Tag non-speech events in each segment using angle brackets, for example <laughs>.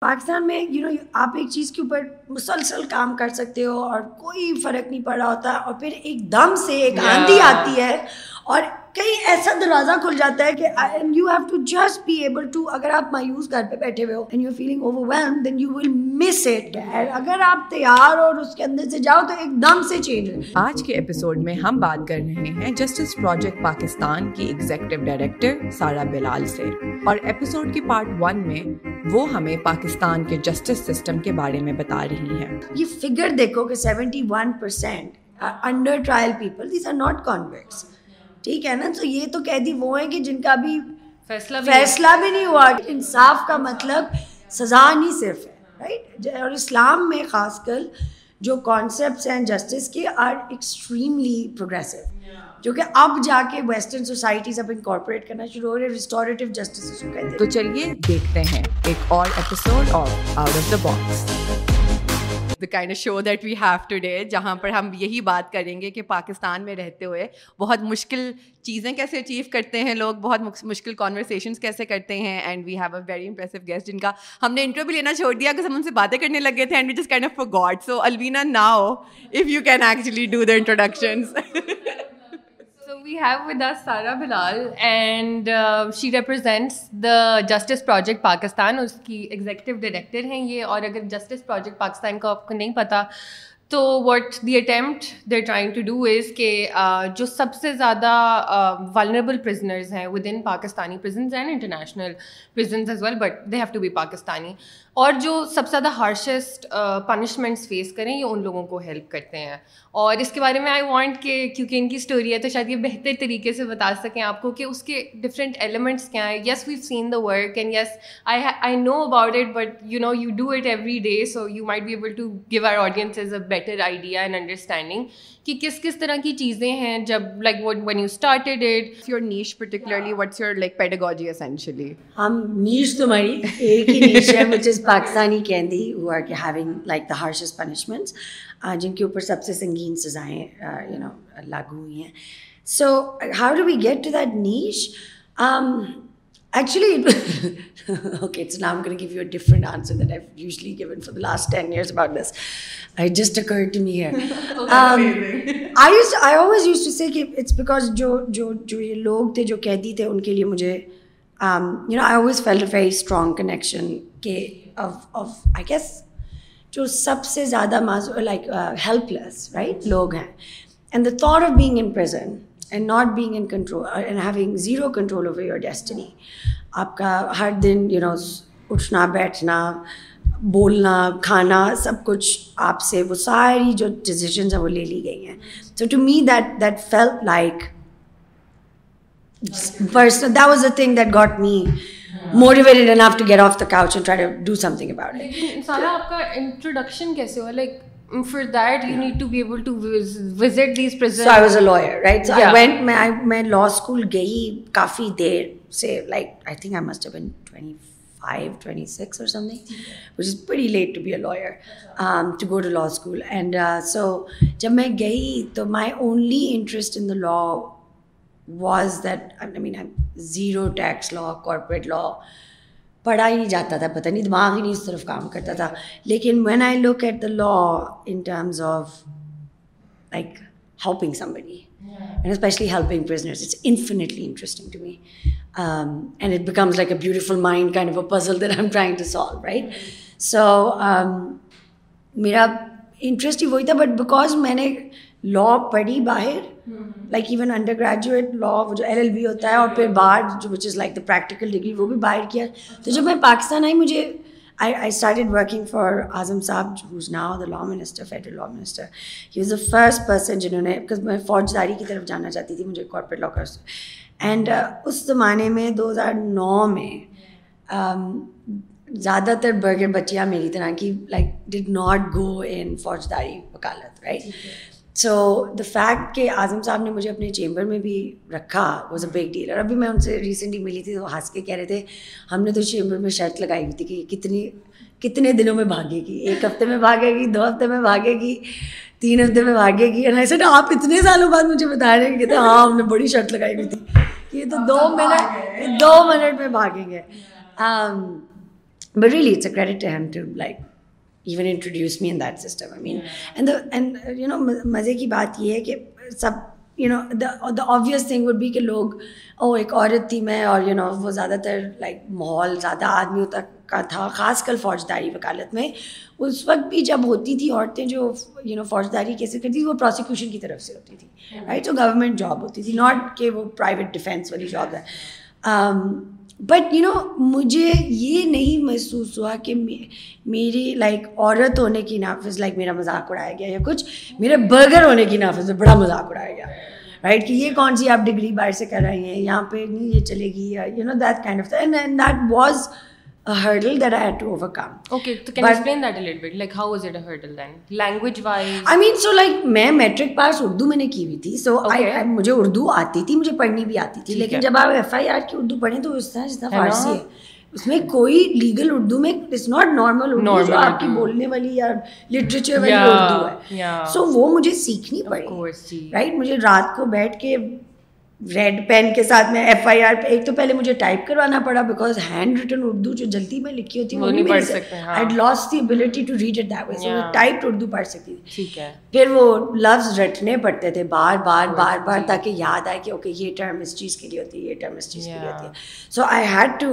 پاکستان میں you know آپ ایک چیز کے اوپر مسلسل کام کر سکتے ہو اور کوئی فرق نہیں پڑ رہا ہوتا اور پھر ایک دم سے ایک آندھی آتی ہے اور کہیں ایسا دروازہ کھل جاتا ہے کہ you have to just be able to اگر آپ مایوس گھر پہ بیٹھے ہوئے ہو and you feeling over well then you will miss it اگر آپ تیار اور اس کے اندر سے جاؤ تو ایک دم سے چینج آج کے ایپیسوڈ میں ہم بات کر رہے ہیں جسٹس پروجیکٹ پاکستان کی ایگزیکٹو ڈائریکٹر سارا بلال سے اور ایپیسوڈ کے پارٹ ون میں وہ ہمیں پاکستان کے جسٹس سسٹم کے بارے میں بتا رہی ہیں یہ فگر دیکھو کہ seventy one percent under trial people these are not convicts ٹھیک ہے نا تو یہ تو قیدی وہ ہیں کہ جن کا بھی فیصلہ بھی فیصلہ بھی نہیں ہوا انصاف کا مطلب سزا نہیں صرف ہے رائٹ اور اسلام میں خاص کر جو کانسیپٹس ہیں جسٹس کے آر ایکسٹریملی پروگریسو جو کہ اب جا کے ویسٹرن سوسائٹیز اب انکارپوریٹ کرنا شروع ہو رہے ریسٹوریٹیو جسٹس کو کہتے ہیں تو چلیے دیکھتے ہیں ایک اور episode of out of the box the kind of show that we have today جہاں پر ہم یہی بات کریں گے کہ پاکستان میں رہتے ہوئے بہت مشکل چیزیں کیسے اچیو کرتے ہیں لوگ بہت مشکل کانورسیشنس کیسے کرتے ہیں and we have a very impressive guest جن کا ہم نے انٹرویو لینا چھوڑ دیا کہ ہم ان سے باتیں کرنے لگے تھے اینڈ وی جس kind of forgot so Alvina now if you can actually do the introductions we have with Sara Bilal and she represents the Justice Project Pakistan اس کی ایگزیکٹو ڈائریکٹر ہیں یہ اور اگر جسٹس پروجیکٹ پاکستان کو آپ کو نہیں پتہ تو what the attempt they trying to do is کہ جو سب سے زیادہ ولنریبل پرزنرز ہیں with in Pakistani prisons and international prisons as well but they have to be Pakistani اور جو سب سے زیادہ ہارشسٹ پنشمنٹس فیس کریں یہ ان لوگوں کو ہیلپ کرتے ہیں اور اس کے بارے میں آئی وانٹ کہ کیونکہ ان کی اسٹوری ہے تو شاید یہ بہتر طریقے سے بتا سکیں آپ کو کہ اس کے ڈفرینٹ ایلیمنٹس کیا ہیں yes we've seen the work and yes I I know about it but you know you do it every day so you might be able to give our audience is a better idea and understanding کہ کس کس طرح کی چیزیں ہیں جب like what when you started it your niche particularly what's your like pedagogy essentially ہم niche تمہاری پاکستانی کیندی ہو are having like the harshest punishments جن کے اوپر سب سے سنگین سزائیں یو نو لاگو ہوئی ہیں so how do we get to that niche actually okay it's نام کر give you a different answer that I usually given for the last ten years about this I just occur to me here I I always used to see کہ it's because جو جو جو یہ لوگ تھے جو قیدی تھے ان کے لیے مجھے you know I always feel a very strong connection کہ جو سب سے زیادہ لائک ہیلپ لیس رائٹ لوگ ہیں and the thought of being in prison and not being in control and having zero control over your destiny آپ کا ہر دن یو نو اٹھنا بیٹھنا بولنا کھانا سب کچھ آپ سے وہ ساری جو ڈسیزنز ہیں وہ لے لی گئی ہیں so to me that that feel like personal that was a thing that got me and off to get the couch try do something about آپ کا انٹروڈکشن کیسے ہوا لائک میں لا اسکول گئی کافی دیر سے like which is very late to to be a go to law school and so جب میں گئی تو my only interest in the law was that I I mean zero tax law corporate law پڑھا ہی نہیں جاتا تھا پتہ نہیں دماغ ہی نہیں اس طرف کام کرتا تھا لیکن when I look at the law in terms of like helping somebody especially helping it's infinitely interesting to me and it becomes like a beautiful mind kind of a puzzle I am trying to solve right so میرا interest ہی وہی تھا but because میں نے law پڑھی باہر like even undergraduate law وہ جو ایل ایل بی ہوتا ہے اور پھر باہر جو which is like the practical degree وہ بھی باہر کیا تو جب میں پاکستان آئی مجھے I I started working for Azam sahib جو now the law minister federal law minister he was the first person جنہوں نے بکاز میں فوجداری کی طرف جانا چاہتی تھی مجھے کارپوریٹ کرس اینڈ اس زمانے میں دو ہزار نو میں um, زیادہ تر برگر بچیاں میری طرح کی like did not go in فوجداری وکالت رائٹ سو دا فیکٹ کہ اعظم صاحب نے مجھے اپنے چیمبر میں بھی رکھا اے بگ ڈیل ڈیلر ابھی میں ان سے ریسنٹلی ملی تھی تو ہنس کے کہہ رہے تھے ہم نے تو چیمبر میں شرط لگائی ہوئی تھی کہ کتنی کتنے دنوں میں بھاگے گی ایک ہفتے میں بھاگے گی دو ہفتے میں بھاگے گی تین ہفتے میں بھاگے گی اور نہیں آپ اتنے سالوں بعد مجھے بتا رہے ہیں کہ ہاں ہم نے بڑی شرط لگائی ہوئی تھی کہ یہ تو دو منٹ دو منٹ میں بھاگیں گے um, but really it's a to like even introduce me in that system I mean and and you know مزے کی بات یہ ہے کہ سب you know the the obvious thing would be کہ لوگ او ایک عورت تھی میں اور یو نو وہ زیادہ تر لائک ماحول زیادہ آدمیوں تک کا تھا خاص کر فوجداری وکالت میں اس وقت بھی جب ہوتی تھی عورتیں جو یو نو فوجداری کیسے کرتی تھیں وہ پروسیکیوشن کی طرف سے ہوتی تھی رائٹ تو گورنمنٹ جاب ہوتی تھی ناٹ کہ وہ پرائیویٹ ڈیفینس والی جاب ہے um, بٹ یو نو مجھے یہ نہیں محسوس ہوا کہ میری لائک عورت ہونے کی نافذ لائک میرا مذاق اڑایا گیا یا کچھ میرے برگر ہونے کی نافذ بڑا مذاق اڑایا گیا رائٹ کہ یہ کون سی آپ ڈگری باہر سے کر رہے ہیں یہاں پہ نہیں یہ چلے گی یا you know that kind of and that was جب آپ کی اردو پڑھیں تو اس میں کوئی لیگل اردو میں ریڈ پین کے ساتھ میں ایف آئی آر پہ ایک تو پہلے مجھے ٹائپ کروانا پڑا بیکاز ہینڈ ریٹن اردو جو جلدی میں لکھی ہوتی وہ نہیں پڑھ سکتی ہاں۔ اردو پڑھ سکتی ہے پھر وہ لفظ رٹنے پڑتے تھے بار بار بار بار تاکہ یاد آئے کہ اوکے یہ ٹرم اس چیز کے لیے ہوتی ہے یہ ٹرم اس چیز کے لیے ہوتی ہے so I had to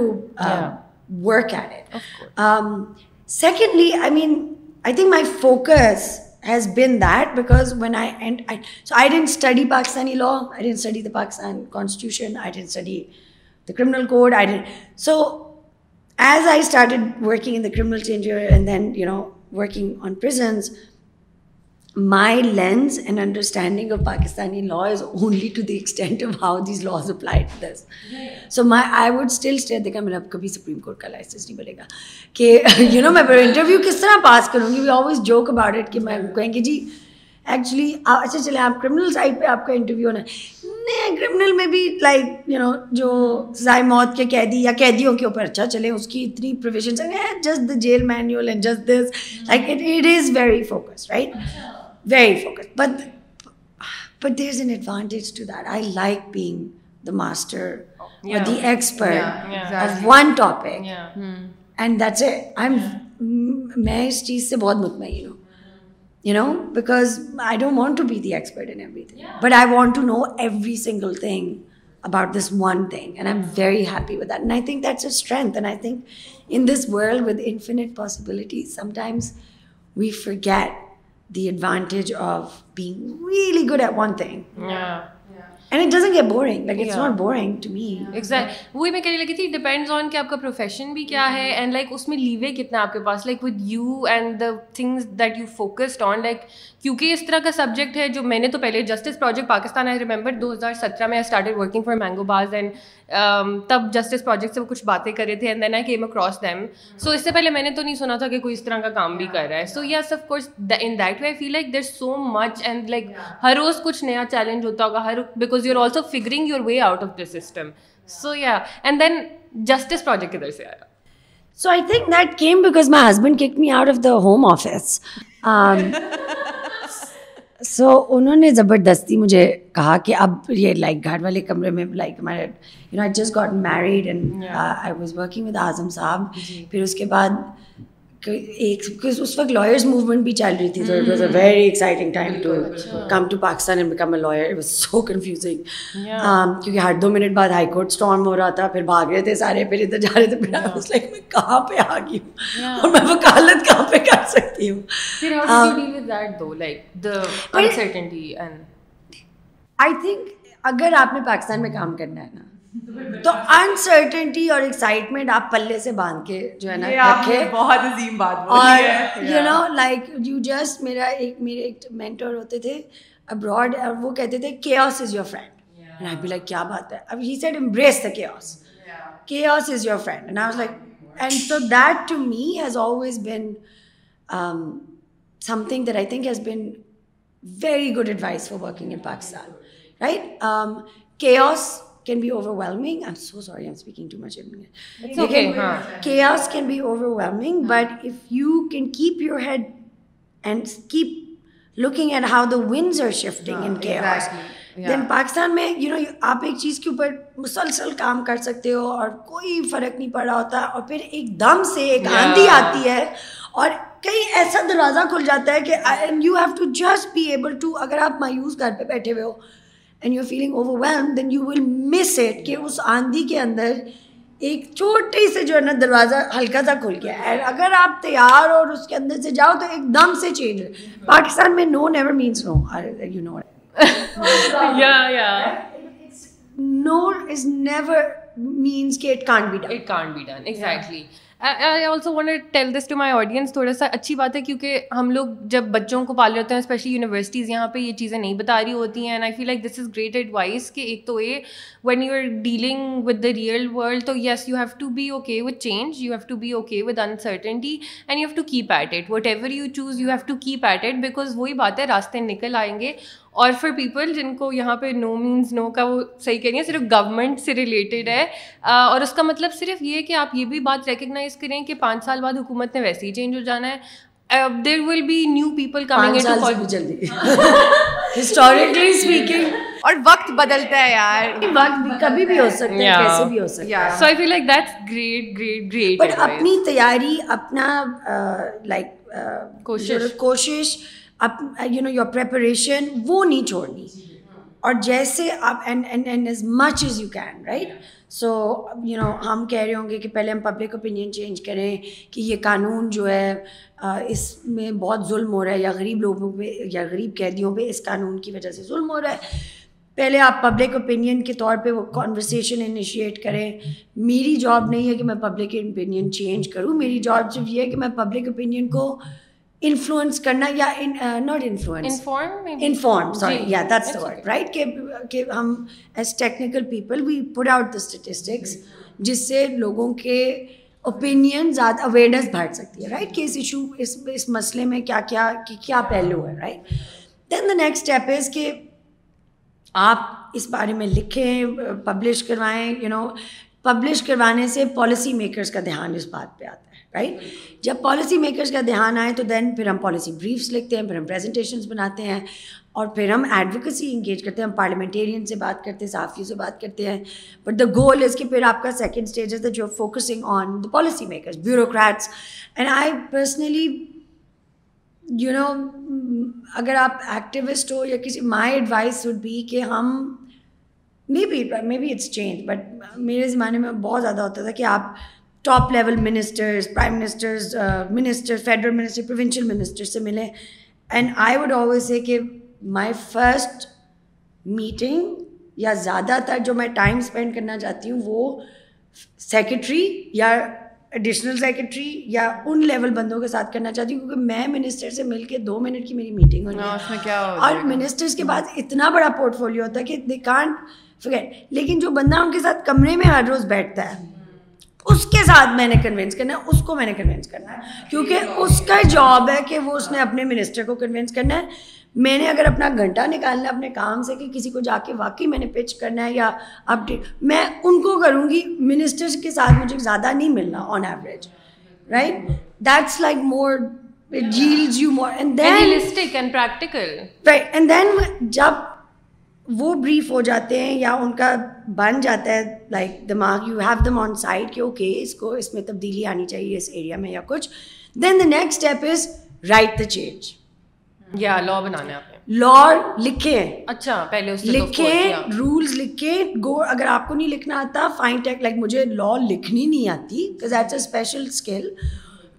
work at it secondly I mean I think my focus has been that, because when I didn't study Pakistani law, I didn't study the Pakistan Constitution, I didn't study the criminal code, so as I started working in the criminal change and then, working on prisons, my lens and understanding of Pakistani law is only to the extent how these laws applied so my I would still stay دیکھا میرا اب کبھی supreme court کا licence نہیں بنے گا کہ you know میں انٹرویو کس طرح پاس کروں گی we always joke about it کہ میں کہیں گے جی ایکچولی اچھا چلیں آپ کرمنل سائڈ پہ آپ کا انٹرویو ہونا ہے نہیں کرمنل میں بھی لائک یو نو جو سزائے موت کے قیدی یا قیدیوں کے اوپر اچھا چلیں اس کی اتنی provisions just the jail manual and just this like it is very focus right very focus but but there is an advantage to that I like being the master the expert one topic and that's a I am میں اس چیز سے بہت مطمئن ہوں you know because I don't want to be the expert in everything but I want to know every single thing about this one thing and I am very happy with that I think that's a strength and I think in this world with infinite possibility sometimes we forget وہی میں کہنے لگی تھی depend on کا profession بھی کیا ہے اس میں لیوے کتنا آپ کے پاس لائک کیونکہ اس طرح کا سبجیکٹ ہے جو میں نے تو پہلے Justice Project Pakistan I remember دو ہزار سترہ میں I started working for Mangobaaz and تب جسٹس پروجیکٹ سے وہ کچھ باتیں کرے تھے and then I came across them so اس سے پہلے میں نے تو نہیں سنا تھا کہ کوئی اس طرح کا کام بھی کر رہا ہے so yes of course in that way I feel like there so much and like ہر روز کچھ نیا چیلنج ہوتا ہوگا ہر because you are also figuring your way out of the system so yeah and then Justice Project کدھر سے آیا so I think that came because my husband kick me out of the home office so so, انہوں نے زبردستی مجھے کہا کہ اب یہ لائک گھر والے کمرے میں لائک ہمارے you know I just got married and I was working with Azam sahab پھر اس کے بعد ایک اس وقت لائرز موومنٹ بھی چل رہی تھی تو it was a very exciting time to come to Pakistan and become a lawyer was so confusing کیونکہ ہر دو منٹ بعد ہائی کورٹ اسٹارم ہو رہا تھا پھر بھاگ رہے تھے سارے پھر ادھر جا رہے تھے پھر لائک میں کہاں پہ آ گئی ہوں اور میں وکالت کہاں پہ کر سکتی ہوں آئی تھنک um، اگر آپ نے پاکستان میں کام کرنا ہے نا تو انسرٹنٹی اور ایکسائٹمنٹ آپ پلے سے باندھ کے جو ہے نا رکھے بہت عظیم بات اور you know like you just میرا ایک میرے ایک مینٹر ہوتے تھے ابراڈ اور وہ کہتے تھے chaos is your friend بھی لائک کیا بات ہے اب he said embrace the chaos chaos is your friend like and تو that to me has always been something that I think has been very good advice for working in Pakistan right کے آس can be overwhelming I am so sorry I speaking too much لیکن cares can be overwhelming but if you can keep your head and keep looking and how the winds are shifting in careers then Pakistan میں you know آپ ایک چیز کے اوپر مسلسل کام کر سکتے ہو اور کوئی فرق نہیں پڑ رہا ہوتا اور پھر ایک دم سے ایک آندھی آتی ہے اور کہیں ایسا دروازہ کھل جاتا ہے کہ and you have to just be able to اگر آپ مایوس گھر پہ بیٹھے ہوئے ہو and you are feeling overwhelmed then you will miss it کہ اس آندھی کے اندر ایک چھوٹے سے جو ہے نا دروازہ ہلکا سا کھل گیا ہے اگر آپ تیار اور اس کے اندر سے جاؤ تو ایک دم سے چینج پاکستان میں no never means no you know no is never means کہ it can't be done it can't be done exactly I also want tell this to my audience تھوڑا سا اچھی بات ہے کیونکہ ہم لوگ جب بچوں کو پال رہے ہوتے ہیں اسپیشلی یونیورسٹیز یہاں پہ یہ چیزیں نہیں بتا رہی ہوتی ہیں and I feel like this is great advice کہ ایک تو a when you are dealing with the real world تو yes you have to be okay with change you have to be okay with uncertainty and you have to keep at it whatever you choose you have to keep at it because وہی بات ہے راستے نکل آئیں گے اور for people جن کو یہاں پہ نو مینس نو کا وہ صحیح کہہ رہی ہیں صرف گورنمنٹ سے ریلیٹڈ ہے اور اس کا مطلب صرف یہ ہے کہ آپ یہ بھی بات ریکگنائز کریں کہ پانچ سال بعد حکومت نے ویسے ہی چینج ہو جانا ہے there will be new people coming جلدی ہسٹوریکلی <laughs> اسپیکنگ اور وقت بدلتا ہے یار وقت کبھی بھی ہو سکتا ہے کیسے بھی ہو سکتا ہے so I feel like that's great great great but اپنی تیاری اپنا لائک کوشش کوشش up you know your preparation وہ نہیں چھوڑنی اور جیسے آپ as much as you can right so you know ہم کہہ رہے ہوں گے کہ پہلے ہم پبلک اوپینین چینج کریں کہ یہ قانون جو ہے اس میں بہت ظلم ہو رہا ہے یا غریب لوگوں پہ یا غریب قیدیوں پہ اس قانون کی وجہ سے ظلم ہو رہا ہے پہلے آپ پبلک اوپینین کے طور پہ وہ کانورسیشن انیشیٹ کریں میری جاب نہیں ہے کہ میں پبلک اوپینین چینج کروں میری جاب صرف یہ ہے کہ میں پبلک اوپینین کو انفلوئنس کرنا یا not influence inform sorry yeah that's right کہ ہم as technical people we put out the statistics جس سے لوگوں کے اوپینین زیادہ اویئرنیس بڑھ سکتی ہے رائٹ کہ اس ایشو اس اس مسئلے میں کیا کیا پہلو ہے right then the next step is کہ آپ اس بارے میں لکھیں پبلش کروائیں یو نو پبلش کروانے سے پالیسی میکرس کا دھیان اس بات پہ آتا ہے رائٹ جب پالیسی میکرز کا دھیان آئے تو دین پھر ہم پالیسی بریفس لکھتے ہیں پھر ہم پریزنٹیشنس بناتے ہیں اور پھر ہم ایڈوکیسی انگیج کرتے ہیں ہم پارلیمنٹیرین سے بات کرتے ہیں صحافیوں سے بات کرتے ہیں بٹ دا گول از کہ پھر آپ کا سیکنڈ اسٹیج از دا جو focusing on the policy makers bureaucrats and I personally you know اگر آپ ایکٹیوسٹ ہو یا کسی مائی ایڈوائس وڈ بی کہ ہم maybe maybe it's change but میرے زمانے میں بہت زیادہ ہوتا تھا کہ آپ top level ministers prime ministers minister federal minister provincial minister سے ملے and I would always a کہ مائی فسٹ میٹنگ یا زیادہ تر جو میں ٹائم اسپینڈ کرنا چاہتی ہوں وہ سیکٹری یا ایڈیشنل سیکٹری یا ان لیول بندوں کے ساتھ کرنا چاہتی ہوں کیونکہ میں منسٹر سے مل کے دو منٹ کی میری میٹنگ ہو اور منسٹرس کے پاس اتنا بڑا پورٹ فولیو ہوتا ہے کہ دے کانٹ فکر لیکن جو بندہ ان کے ساتھ کمرے میں ہر روز بیٹھتا ہے اس کے ساتھ میں نے کنوینس کرنا ہے اس کو میں نے کنوینس کرنا ہے کیونکہ اس کا جاب ہے کہ وہ اس نے اپنے منسٹر کو کنوینس کرنا ہے میں نے اگر اپنا گھنٹہ نکالنا ہے اپنے کام سے کہ کسی کو جا کے واقعی میں نے پچ کرنا ہے یا اپ ڈیٹ میں ان کو کروں گی منسٹر کے ساتھ مجھے زیادہ نہیں ملنا on average right that's like right and then جب وہ بریف ہو جاتے ہیں یا ان کا بن جاتا ہے لائک دماغ you have them on side کہ اوکے اس کو اس میں تبدیلی آنی چاہیے اس ایریا میں یا کچھ then the next step is right the change یا لا بنانا لا لکھیں اچھا، لکھیں رولس لکھیں گو اگر آپ کو نہیں لکھنا آتا فائن ٹیک لائک مجھے لا لکھنی نہیں آتی اے اسپیشل اسکل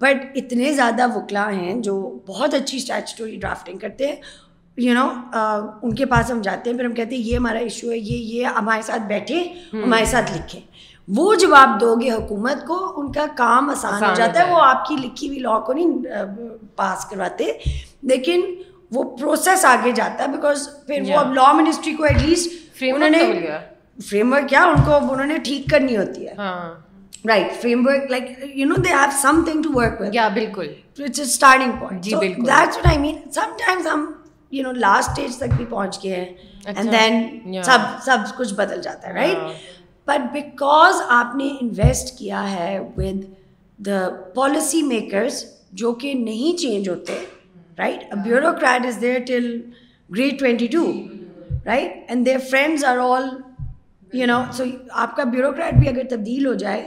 بٹ اتنے زیادہ وکلا ہیں جو بہت اچھی اسٹیچوری ڈرافٹنگ کرتے ہیں یو نو uh, ان کے پاس ہم جاتے ہیں پھر ہم کہتے ہیں یہ ہمارا ایشو ہے یہ یہ ہمارے ساتھ بیٹھے ہمارے ساتھ لکھے وہ جواب دو گے حکومت کو ان کا کام آسان ہو جاتا ہے وہ آپ کی لکھی ہوئی لا کو نہیں پاس uh, کرواتے لیکن وہ پروسیس آگے جاتا ہے بیکاز پھر وہ اب لا منسٹری کو ایٹ لیسٹ انہوں نے فریم ورک کیا ان کو انہوں نے ٹھیک کرنی ہوتی ہے right framework like you know they have something to work بالکل اسٹارٹنگ پوائنٹ جی that's I mean sometimes ہم یو نو لاسٹ اسٹیج تک بھی پہنچ گئے ہیں اینڈ اچھا. دین سب سب کچھ بدل جاتا ہے رائٹ بٹ بیکاز آپ نے انویسٹ کیا ہے ود دا پالیسی میکرز جو کہ نہیں چینج ہوتے right bureaucrat is there till grade twenty two right and their friends are all you know so آپ کا بیوروکریٹ بھی اگر تبدیل ہو جائے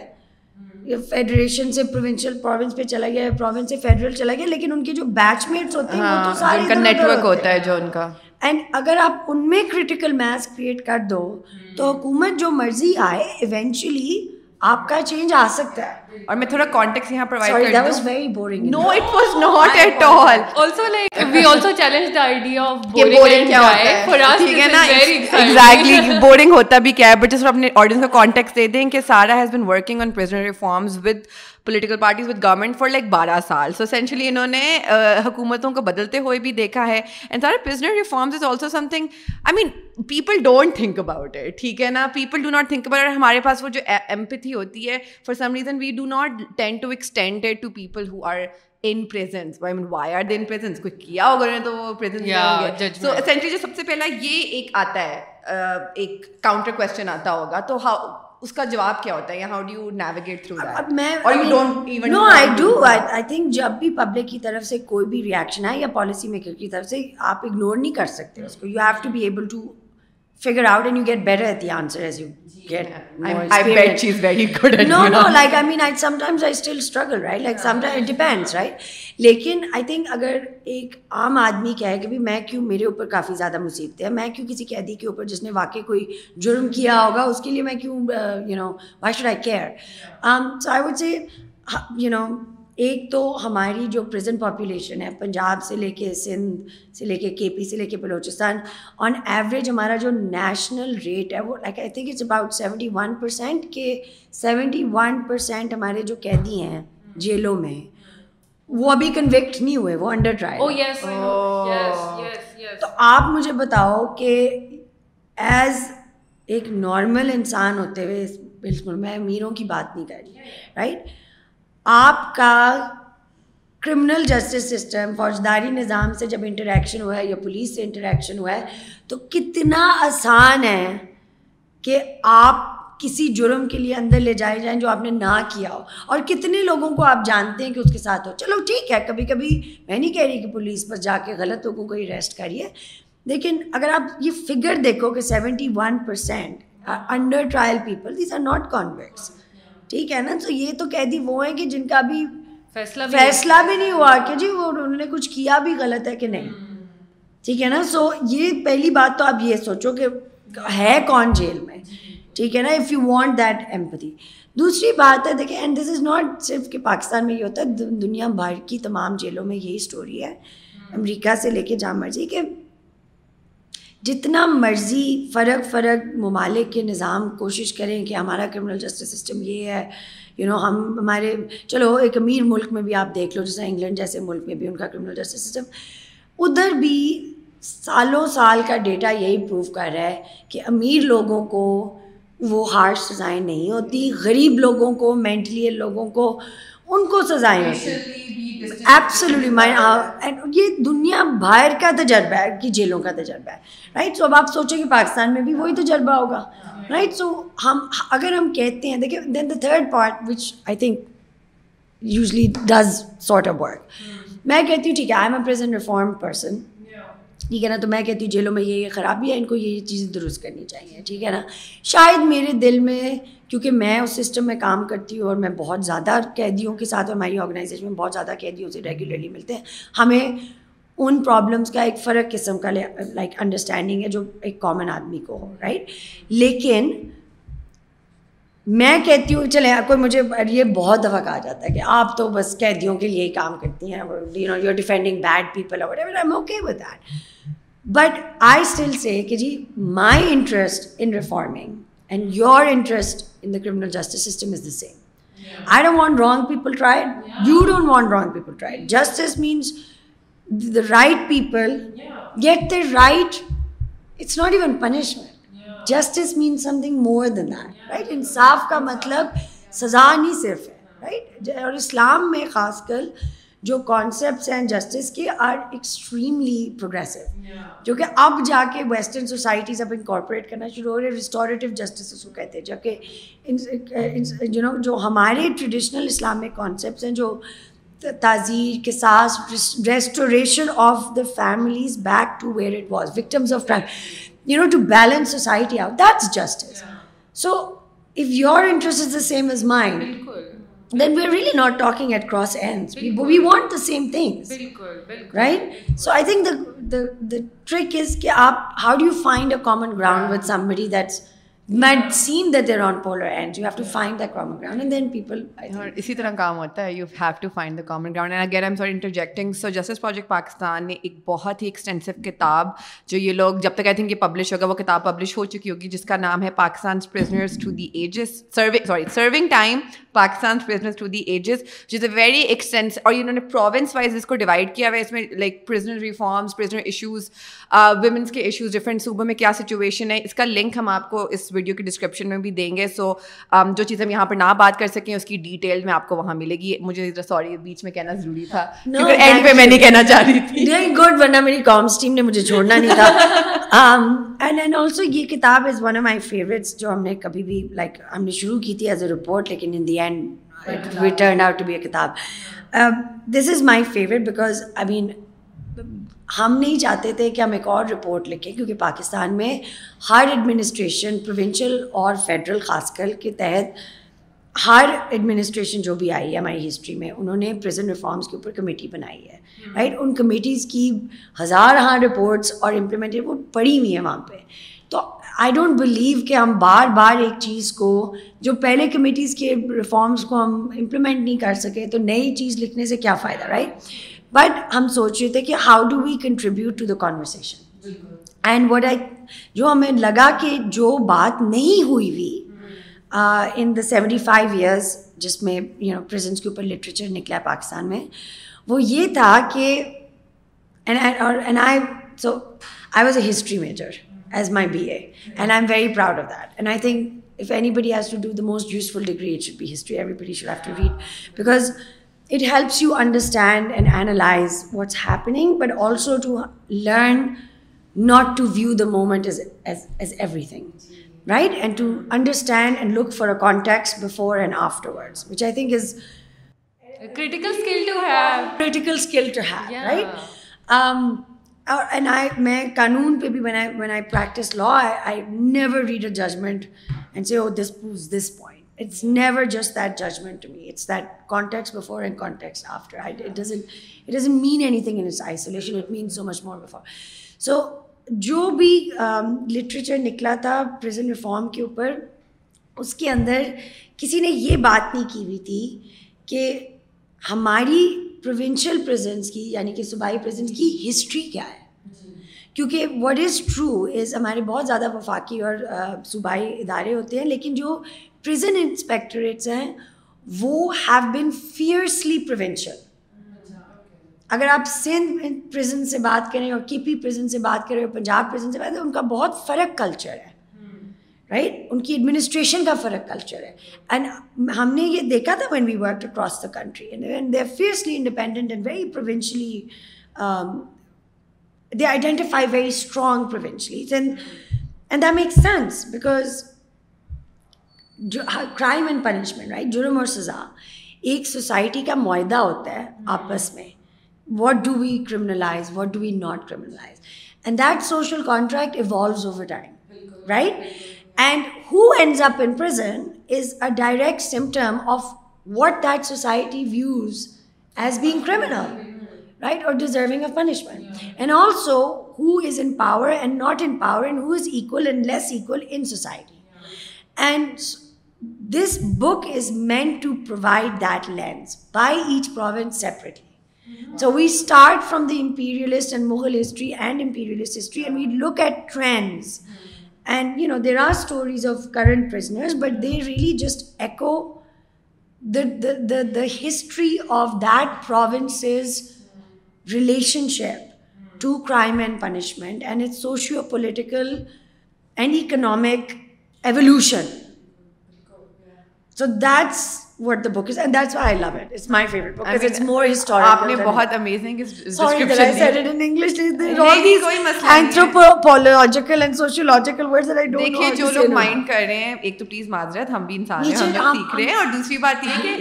فیڈریشن سے پروونشل پروونس پہ چلا گیا پروونس سے فیڈرل چلا گیا لیکن ان کے جو بیچ میٹس ہوتے ہیں وہ ہاں، تو سارے کا نیٹ ورک ہوتا ہے جو ان کا اینڈ اگر آپ ان میں کریٹیکل میس کریٹ کر دو تو حکومت جو مرضی آئے ایونچولی آپ کا چینج آ سکتا ہے اور میں تھوڑا کانٹیکس یہاں پرووائڈ کر دیتا ہوں very boring no it was not at all also like we also challenge the idea of boring کیا ہوتا ہے فار اس ٹھیک ہے نا ایگزیکٹلی بورنگ ہوتا بھی کیا ہے بٹ جس اپنے آڈینس کو کانٹیکس دے دیں کہ Sarah has been working on prisoner reforms with political parties with government for like بارہ سال سو اسینشلی انہوں نے حکومتوں کو بدلتے ہوئے بھی دیکھا ہے اینڈ سارا prisoner reforms is also something I mean people don't think about it ٹھیک ہے نا people do not think about ہمارے پاس وہ جو ایمپتھی ہوتی ہے for some reason we do not تو اس کا جواب کیا ہوتا ہے کوئی بھی ریئیکشن ہے یا پالیسی میکر کی طرف سے آپ اگنور نہیں کر سکتے اس کو you have to to be able figure out and you get better I think اگر ایک عام آدمی کیا ہے کہ میں کیوں میرے اوپر کافی زیادہ مصیبتیں ہیں میں کیوں کسی قیدی کے اوپر جس نے واقعی کوئی جرم کیا ہوگا اس کے لیے میں کیوں you know why should I care I would say you know ایک تو ہماری جو پریزنٹ پاپولیشن ہے پنجاب سے لے کے سندھ سے لے کے کے پی سے لے کے بلوچستان آن ایوریج ہمارا جو نیشنل ریٹ ہے وہ like I think it's about seventy one percent کہ سیونٹی ون پرسینٹ ہمارے جو قیدی ہیں جیلوں میں وہ ابھی کنوکٹ نہیں ہوئے وہ انڈر ٹرائل oh, oh. تو آپ مجھے بتاؤ کہ ایز ایک نارمل انسان ہوتے ہوئے بالکل میں امیروں کی بات نہیں کر رہی رائٹ آپ کا کرمنل جسٹس سسٹم فوجداری نظام سے جب انٹریکشن ہوا ہے یا پولیس سے انٹریکشن ہوا ہے تو کتنا آسان ہے کہ آپ کسی جرم کے لیے اندر لے جائے جائیں جو آپ نے نہ کیا ہو اور کتنے لوگوں کو آپ جانتے ہیں کہ اس کے ساتھ ہو چلو ٹھیک ہے کبھی کبھی میں نہیں کہہ رہی کہ پولیس پر جا کے غلط لوگوں کو اریسٹ کریے لیکن اگر آپ یہ فگر دیکھو کہ seventy one percent under trial people these are not convicts ٹھیک ہے نا تو یہ تو قیدی وہ ہیں کہ جن کا بھی فیصلہ فیصلہ بھی نہیں ہوا کہ جی وہ انہوں نے کچھ کیا بھی غلط ہے کہ نہیں ٹھیک ہے نا سو یہ پہلی بات تو آپ یہ سوچو کہ ہے کون جیل میں جی۔ ٹھیک ہے نا if you want that empathy دوسری بات ہے دیکھیں اینڈ دس از ناٹ صرف کہ پاکستان میں یہ ہوتا ہے دنیا بھر کی تمام جیلوں میں یہی اسٹوری ہے امریکہ سے لے کے جامع مرضی کہ جتنا مرضی فرق فرق ممالک کے نظام کوشش کریں کہ ہمارا کرمنل جسٹس سسٹم یہ ہے یو نو ہم ہمارے چلو ایک امیر ملک میں بھی آپ دیکھ لو جیسے انگلینڈ جیسے ملک میں بھی ان کا کرمنل جسٹس سسٹم ادھر بھی سالوں سال کا ڈیٹا یہی پروو کر رہا ہے کہ امیر لوگوں کو وہ ہارڈ سزائیں نہیں ہوتی غریب لوگوں کو مینٹلی لوگوں کو ان کو سزائیں ہوتی ایبسلی مائنڈ uh, یہ دنیا باہر کا تجربہ ہے کہ جیلوں کا تجربہ ہے رائٹ سو اب آپ سوچیں کہ پاکستان میں بھی وہی تجربہ ہوگا رائٹ سو ہم اگر ہم کہتے ہیں دیکھیں then the third part which I think usually does sort of work میں کہتی ہوں ٹھیک ہے I am a prison reform person ٹھیک ہے نا تو میں کہتی ہوں جیلوں میں یہ یہ خرابی ہے ان کو یہ یہ چیزیں درست کرنی چاہیے ٹھیک ہے نا شاید میرے دل میں کیونکہ میں اس سسٹم میں کام کرتی ہوں اور میں بہت زیادہ قیدیوں کے ساتھ ہماری آرگنائزیشن میں بہت زیادہ قیدیوں سے ریگولرلی ملتے ہیں ہمیں ان پرابلمس کا ایک فرق قسم کا لائک انڈرسٹینڈنگ ہے جو ایک کامن آدمی کو ہو رائٹ لیکن میں کہتی ہوں چلے کوئی مجھے یہ بہت دفعہ کہا جاتا ہے کہ آپ تو بس قیدیوں کے لیے ہی کام کرتی ہیں you know defending bad people with that but I still say کہ جی my interest in reforming and your interest in the criminal justice system is the same I don't want wrong people try you don't want wrong people try justice means the right people get the right it's not even punishment justice mean something more than that right انصاف کا مطلب سزا نہیں صرف ہے right اور اسلام میں خاص کر جو کانسیپٹس ہیں جسٹس کے آر ایکسٹریملی پروگریسو جو کہ اب جا کے ویسٹرن سوسائٹیز اب انکارپوریٹ کرنا شروع ہو رہے ہیں ریسٹوریٹیو جسٹس اس کو کہتے ہیں جو کہ جو ہمارے ٹریڈیشنل اسلامک کانسیپٹس ہیں جو تعزیر کے ساس restoration of the families back to where it was victims of family to balance society out. That's justice. Yeah. So if your interest is the same as mine, then we're really not talking at cross ends. We want the same things, right? So I think the trick is, how do you find a common ground with somebody that's seen that they're on polar and and and you you have have to to find find the the common common ground ground then people اسی طرح کام ہوتا ہے again I'm sorry interjecting so Justice Project Pakistan نے ایک بہت ہی extensive کتاب جو یہ لوگ جب تک آئی تھنک یہ پبلش ہوگا وہ کتاب پبلش ہو چکی ہوگی جس کا نام ہے Pakistan Pakistan prisoners prisoners to to the the ages ages survey sorry serving time a very extensive اور انہوں نے پروونس وائز اس کو ڈیوائڈ کیا ہوا ہے اس میں like prisoner prisoner reforms issues women's کے ایشوز ڈفرینٹ صوبوں میں کیا سچویشن ہے اس کا لنک ہم آپ کو اس ویڈیو کے ڈسکرپشن میں بھی دیں گے سو um, جو چیز ہم یہاں پر نہ بات کر سکیں اس کی ڈیٹیل میں آپ کو وہاں ملے گی مجھے سوری بیچ میں کہنا ضروری تھا اینڈ پہ میں نہیں کہنا چاہ رہی تھی گڈ ورنہ میری کامس ٹیم نے مجھے چھوڑنا نہیں تھا اینڈ اینڈ آلسو یہ کتاب is one of my favourites جو ہم نے کبھی بھی لائک ہم نے شروع کی تھی ایز اے رپورٹ لیکن in the end turn out to be a کتاب this is my favourite because I mean ہم نہیں چاہتے تھے کہ ہم ایک اور رپورٹ لکھیں کیونکہ پاکستان میں ہر ایڈمنسٹریشن پروونشل اور فیڈرل خاص کر کے تحت ہر ایڈمنسٹریشن جو بھی آئی ہے ہماری ہسٹری میں انہوں نے پریزنٹ ریفارمس کے اوپر کمیٹی بنائی ہے رائٹ ان کمیٹیز کی ہزار ہاں رپورٹس اور امپلیمنٹ رپورٹ پڑی ہوئی ہیں وہاں پہ تو آئی ڈونٹ بلیو کہ ہم بار بار ایک چیز کو جو پہلے کمیٹیز کے ریفارمس کو ہم امپلیمنٹ نہیں کر سکے تو نئی چیز لکھنے سے کیا فائدہ رائٹ بٹ ہم سوچ رہے تھے کہ how do we contribute to the conversation and what I جو ہمیں لگا کہ جو بات نہیں ہوئی ہوئی in the seventy five years جس میں یو نو پریزنس کے اوپر لٹریچر نکلا پاکستان میں وہ یہ تھا کہ I was a history major as my B A and I am very proud of that and I think if anybody has to do the most useful degree it should should be history everybody have to read because it helps you understand and analyse what's happening but also to learn not to view the moment as everything right and to understand and look فارٹیکٹس before and after پہ I practise law never read a judgment this point it's never just that judgment to me it's that context and index after man anything in its isolation it means so much more before so جو بھی literature نکلا تھا prison reform کے اوپر اس کے اندر کسی نے یہ بات نہیں کی ہوئی تھی کہ ہماری پروونشل پرزنس کی یعنی کہ صوبائی پریزنس کی ہسٹری کیا ہے کیونکہ واٹ از ٹرو از ہمارے بہت زیادہ وفاقی اور صوبائی ادارے ہوتے ہیں لیکن جو ہیں ہیو بن فیئرسلی پروینشل اگر آپ سندھ سے بات کریں اور کے پی پرزن سے بات کریں اور پنجاب سے بات کریں ان کا بہت فرق کلچر ہے رائٹ ان کی ایڈمنسٹریشن کا فرق کلچر ہے اینڈ ہم نے یہ دیکھا تھا when we work across the country they are fiercely independent and very provincially they identify very strong provincially make sense because جو کرائم اینڈ پنشمنٹ رائٹ جرم اور سزا ایک سوسائٹی کا معاہدہ ہوتا ہے ہاں. آپس میں what do we criminalise what do we not criminalise and that social contract evolves over time right and who ends up in prison is a direct symptom of what that society views as being criminal right or deserving a punishment and also who is in power and not in power and who is equal and less equal in society and This book is meant to provide that lens by each province separately. So we start from the imperialist and Mughal history and imperialist history, and we look at trends. And, you know, there are stories of current prisoners, but they really just echo the history of that province's relationship to crime and punishment and its socio-political and economic evolution. س آپ نے بہت دیکھیں جو لوگ لوگ کر رہے رہے ہیں ہیں ہیں ایک تو معذرت ہم ہم بھی انسان سیکھ اور دوسری بات یہ کہ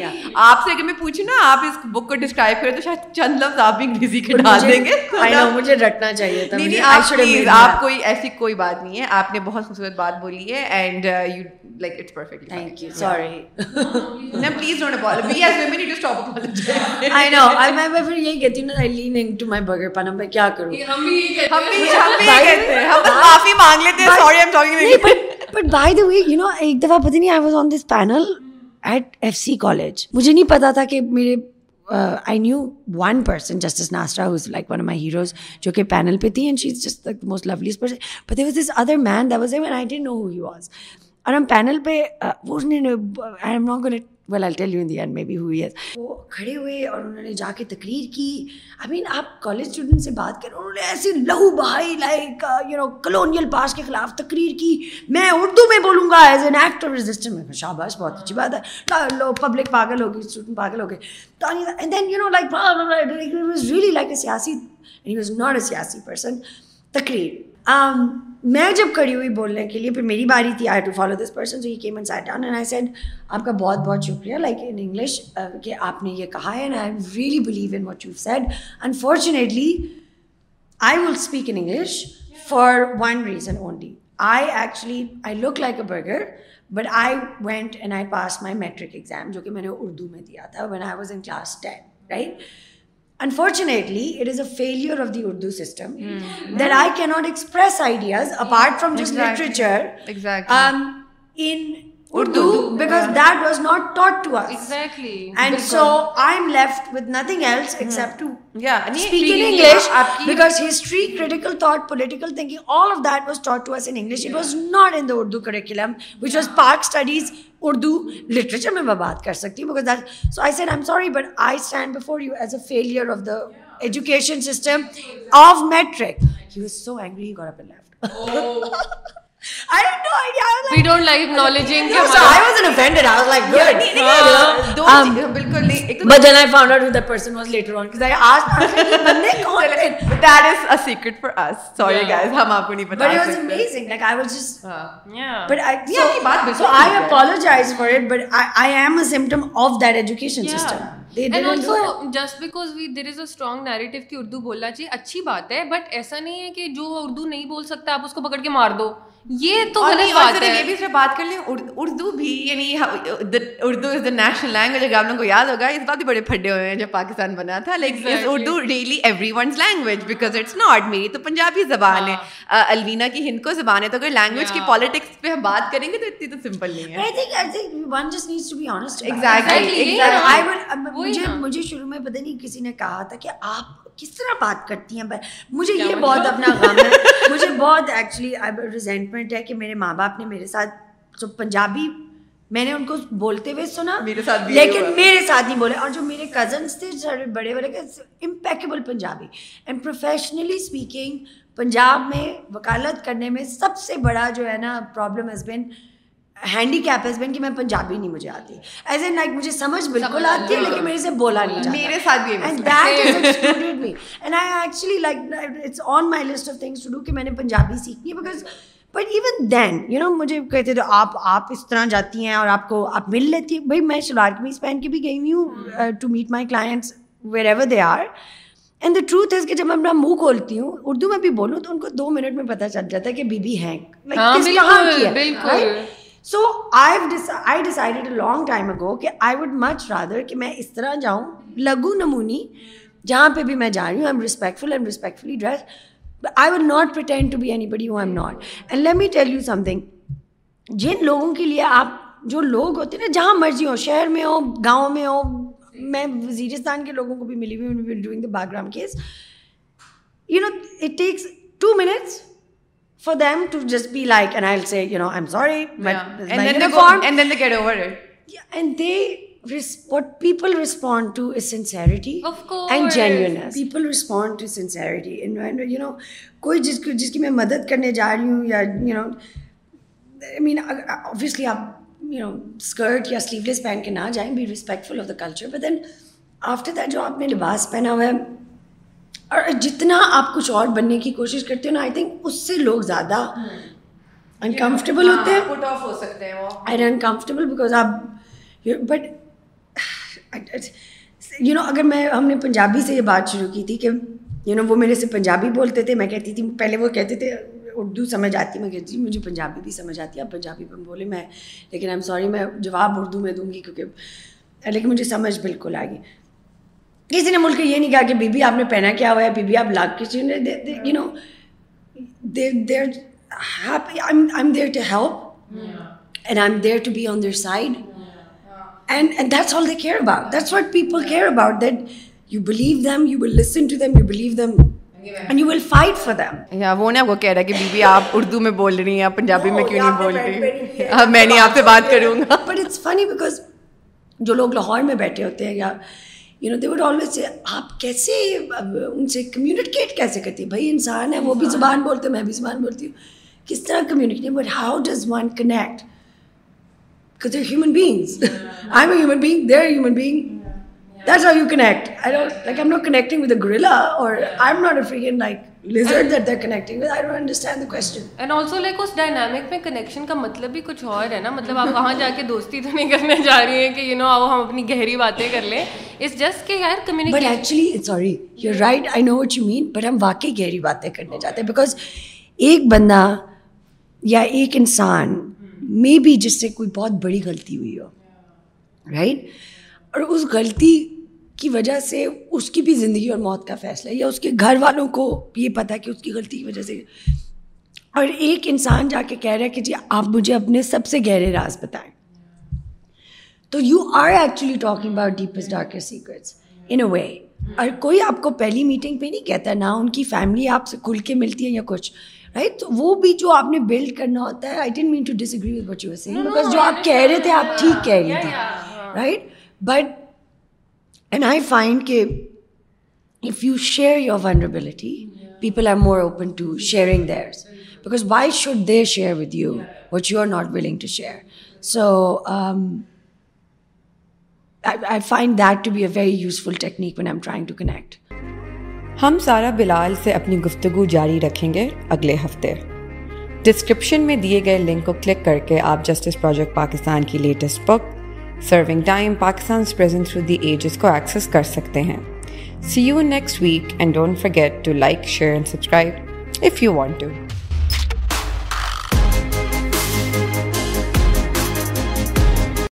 آپ سے اگر میں پوچھوں نا آپ اس بک کو ڈسکرائب کریں تو شاید چند لفظ آپ آپ بھی انگریزی کے ڈال دیں گے مجھے رٹنا چاہیے تھا نہیں نہیں کوئی ایسی کوئی بات نہیں ہے آپ نے بہت خوبصورت بات بولی ہے and you you like it's thank sorry جو کہ پینل پہ تھیں well I tell you in the end میں بی ہوئی ہے وہ کھڑے ہوئے اور انہوں نے جا کے تقریر کی آئی مین آپ کالج اسٹوڈنٹ سے بات کریں انہوں نے ایسی لہو بہائی لائک یو نو کلونیل پاس کے خلاف تقریر کی میں اردو میں بولوں گا as an act of register میں شاباش بہت اچھی بات ہے پبلک پاگل ہوگی پاگل then you know like like was really a a سیاسی سیاسی ناٹ پرسن تقریر Um, میں جب کھڑی ہوئی بولنے کے لیے پھر میری باری تھی I to follow this person so and I said آپ کا بہت بہت شکریہ لائک ان انگلش کہ آپ نے یہ کہا ہے and I really believe in what you said unfortunately I will speak in English for one reason only I actually I look like a burger but I went and I pass my matric exam جو کہ میں نے اردو میں دیا تھا when I was in class ten right Unfortunately, it is a failure of the Urdu system hmm. that I cannot express ideas apart from just literature um, in Urdu because that was not taught to us. And because so I'm left with nothing else hmm. except to speak in English because history, critical thought, political thinking, all of that was taught to us in English. It was not in the Urdu curriculum, which was Pak studies Urdu literature میں میں بات کر سکتی ہوں so I I am sorry but I stand before you as a failure of the education system of matric so angry grow up اچھی بات ہے but ایسا نہیں ہے کہ جو اردو نہیں بول سکتا آپ اس کو پکڑ کے مار دو یہ تو غلط بات ہے یہ بھی صرف بات کر لیں اردو بھی یعنی Urdu is the national language اگر آپ لوگوں کو یاد ہوگا اس بات ہی بڑے پھڈے ہوئے ہیں جب پاکستان بنا تھا like Urdu really every one's language because it's not میری تو پنجابی زبان ہے ہاں۔ الوینا کی ہند کو زبان ہے تو اگر لینگویج کی پالیٹکس پہ ہم بات کریں گے تو اتنی تو سمپل نہیں ہے مجھے شروع میں پتہ نہیں کسی نے کہا تھا کہ آپ کس طرح بات کرتی ہیں مجھے یہ بہت اپنا غم ہے مجھے بہت ایکچولی ریزینٹمنٹ ہے کہ میرے ماں باپ نے میرے ساتھ جو پنجابی میں نے ان کو بولتے ہوئے سنا میرے ساتھ لیکن میرے ساتھ نہیں بولے اور جو میرے کزنس تھے سارے بڑے بڑے impeccable Punjabi and professionally speaking Punjab میں وکالت کرنے میں سب سے بڑا جو ہے نا problem is been handicap handicap کہ میں پنجابی نہیں مجھے آتی ایز اے مجھے سمجھ بالکل آتی ہے لیکن میرے میرے سے بولا نہیں ساتھ بھی میں نے پنجابی سیکھی but even then you know مجھے کہتے تھے آپ آپ اس طرح جاتی ہیں اور آپ کو آپ مل لیتی ہیں بھائی میں شلوار میز پہن کے بھی گئی ہوں to meet my clients wherever they are and the truth is کہ جب میں اپنا منہ کھولتی ہوں اردو میں بھی بولوں تو ان کو دو منٹ میں پتہ چل جاتا ہے کہ بی بی ہیں ہاں، بالکل so I I decided a long time ago کہ آئی ووڈ مچ رادر کہ میں اس طرح جاؤں لگو نمونی جہاں پہ بھی میں جا رہی ہوں I am respectful and respectfully dress I would not pretend be anybody am not and let me tell you something جن لوگوں کے لیے آپ جو لوگ ہوتے ہیں نا جہاں مرضی ہو شہر میں ہو گاؤں میں ہو میں وزیرستان کے لوگوں کو بھی ملی ہوئی doing background case you know it takes two minutes for them to just be like and and I I say you know M sorry کوئی جس کی میں مدد کرنے جا رہی ہوں یا یو یو نو نو مین آپ اسکرٹ یا سلیو لیس پہن کے نہ جائیں be respectful of the culture but then after that جو آپ نے لباس پہنا ہوا ہے اور جتنا آپ کچھ اور بننے کی کوشش کرتے ہو نا آئی تھنک اس سے لوگ زیادہ انکمفرٹیبل ہوتے ہیں آئی انکمفرٹیبل بیکاز آپ بٹ یو نو اگر میں ہم نے پنجابی سے یہ بات شروع کی تھی کہ یو نو وہ میرے سے پنجابی بولتے تھے میں کہتی تھی پہلے وہ کہتے تھے اردو سمجھ آتی میں کہتی تھی مجھے پنجابی بھی سمجھ آتی ہے آپ پنجابی بولے میں لیکن آئی ایم سوری میں جواب اردو میں دوں گی کیونکہ لیکن مجھے سمجھ بالکل آ گئی کسی نے ملک یہ نہیں کہا کہ بی بی آپ نے پہنا کیا ہوا ہے بی بی آپ لاکھ کسی نے you know there I there to help and I am there to be on their side and and that's all they care about that's what people care about that you believe them you will listen to them you believe them and you will fight for them یا وہ نے آپ کو کہہ رہا ہے کہ be بی آپ اردو میں بول رہی ہیں آپ پنجابی میں کیوں نہیں بول رہی اب میں نہیں آپ سے بات کروں گا بٹ اٹس فنی بیکاز جو لوگ لاہور میں بیٹھے ہوتے ہیں یا you know they would always say آپ کیسے ان سے کمیونیکیٹ کیسے کرتی ہیں بھائی انسان ہے وہ بھی زبان بولتے میں بھی زبان بولتی ہوں کس طرح communicate but how does one connect human beings I am a human being there are human being that's are you connect I don't like I am not connecting with a gorilla or I am not a frigging like lizard that they're connecting with I don't understand the question and also like اس dynamic میں connection کا مطلب بھی کچھ اور ہے نا مطلب آپ وہاں جا کے دوستی تو نہیں کرنے جا رہی ہیں کہ یو نو آؤ ہم اپنی گہری باتیں کر لیں اٹس جسٹ کہ یار communication but actually sorry you right I know what you mean but ہم واقعی گہری باتیں کرنے جاتے ہیں بیکاز ایک بندہ یا ایک انسان مے بی جس سے کوئی بہت بڑی غلطی ہوئی ہو رائٹ اور اس غلطی کی وجہ سے اس کی بھی زندگی اور موت کا فیصلہ ہے یا اس کے گھر والوں کو یہ پتہ ہے کہ اس کی غلطی کی وجہ سے اور ایک انسان جا کے کہہ رہا ہے کہ جی آپ مجھے اپنے سب سے گہرے راز بتائیں تو you are actually talking about deepest darker secrets in a way اور کوئی آپ کو پہلی میٹنگ پہ نہیں کہتا نہ ان کی فیملی آپ سے کھل کے ملتی ہے یا کچھ رائٹ تو وہ بھی جو آپ نے بلڈ کرنا ہوتا ہے I mean to disagree with what you because جو آپ ٹھیک کہہ رہے تھے right but and I find کہ if you share your vulnerability people are more open to sharing theirs because why should they share with you what you are not willing to share so I find that to be a very useful technique when I trying to connect ہم سارا بلال سے اپنی گفتگو جاری رکھیں گے اگلے ہفتے ڈسکرپشن میں دیے گئے لنک کو کلک کر کے آپ جسٹس پروجیکٹ پاکستان کی latest book serving time Pakistan کو ایکسیس کر سکتے ہیں see you next week and don't forget to like share and subscribe if you want to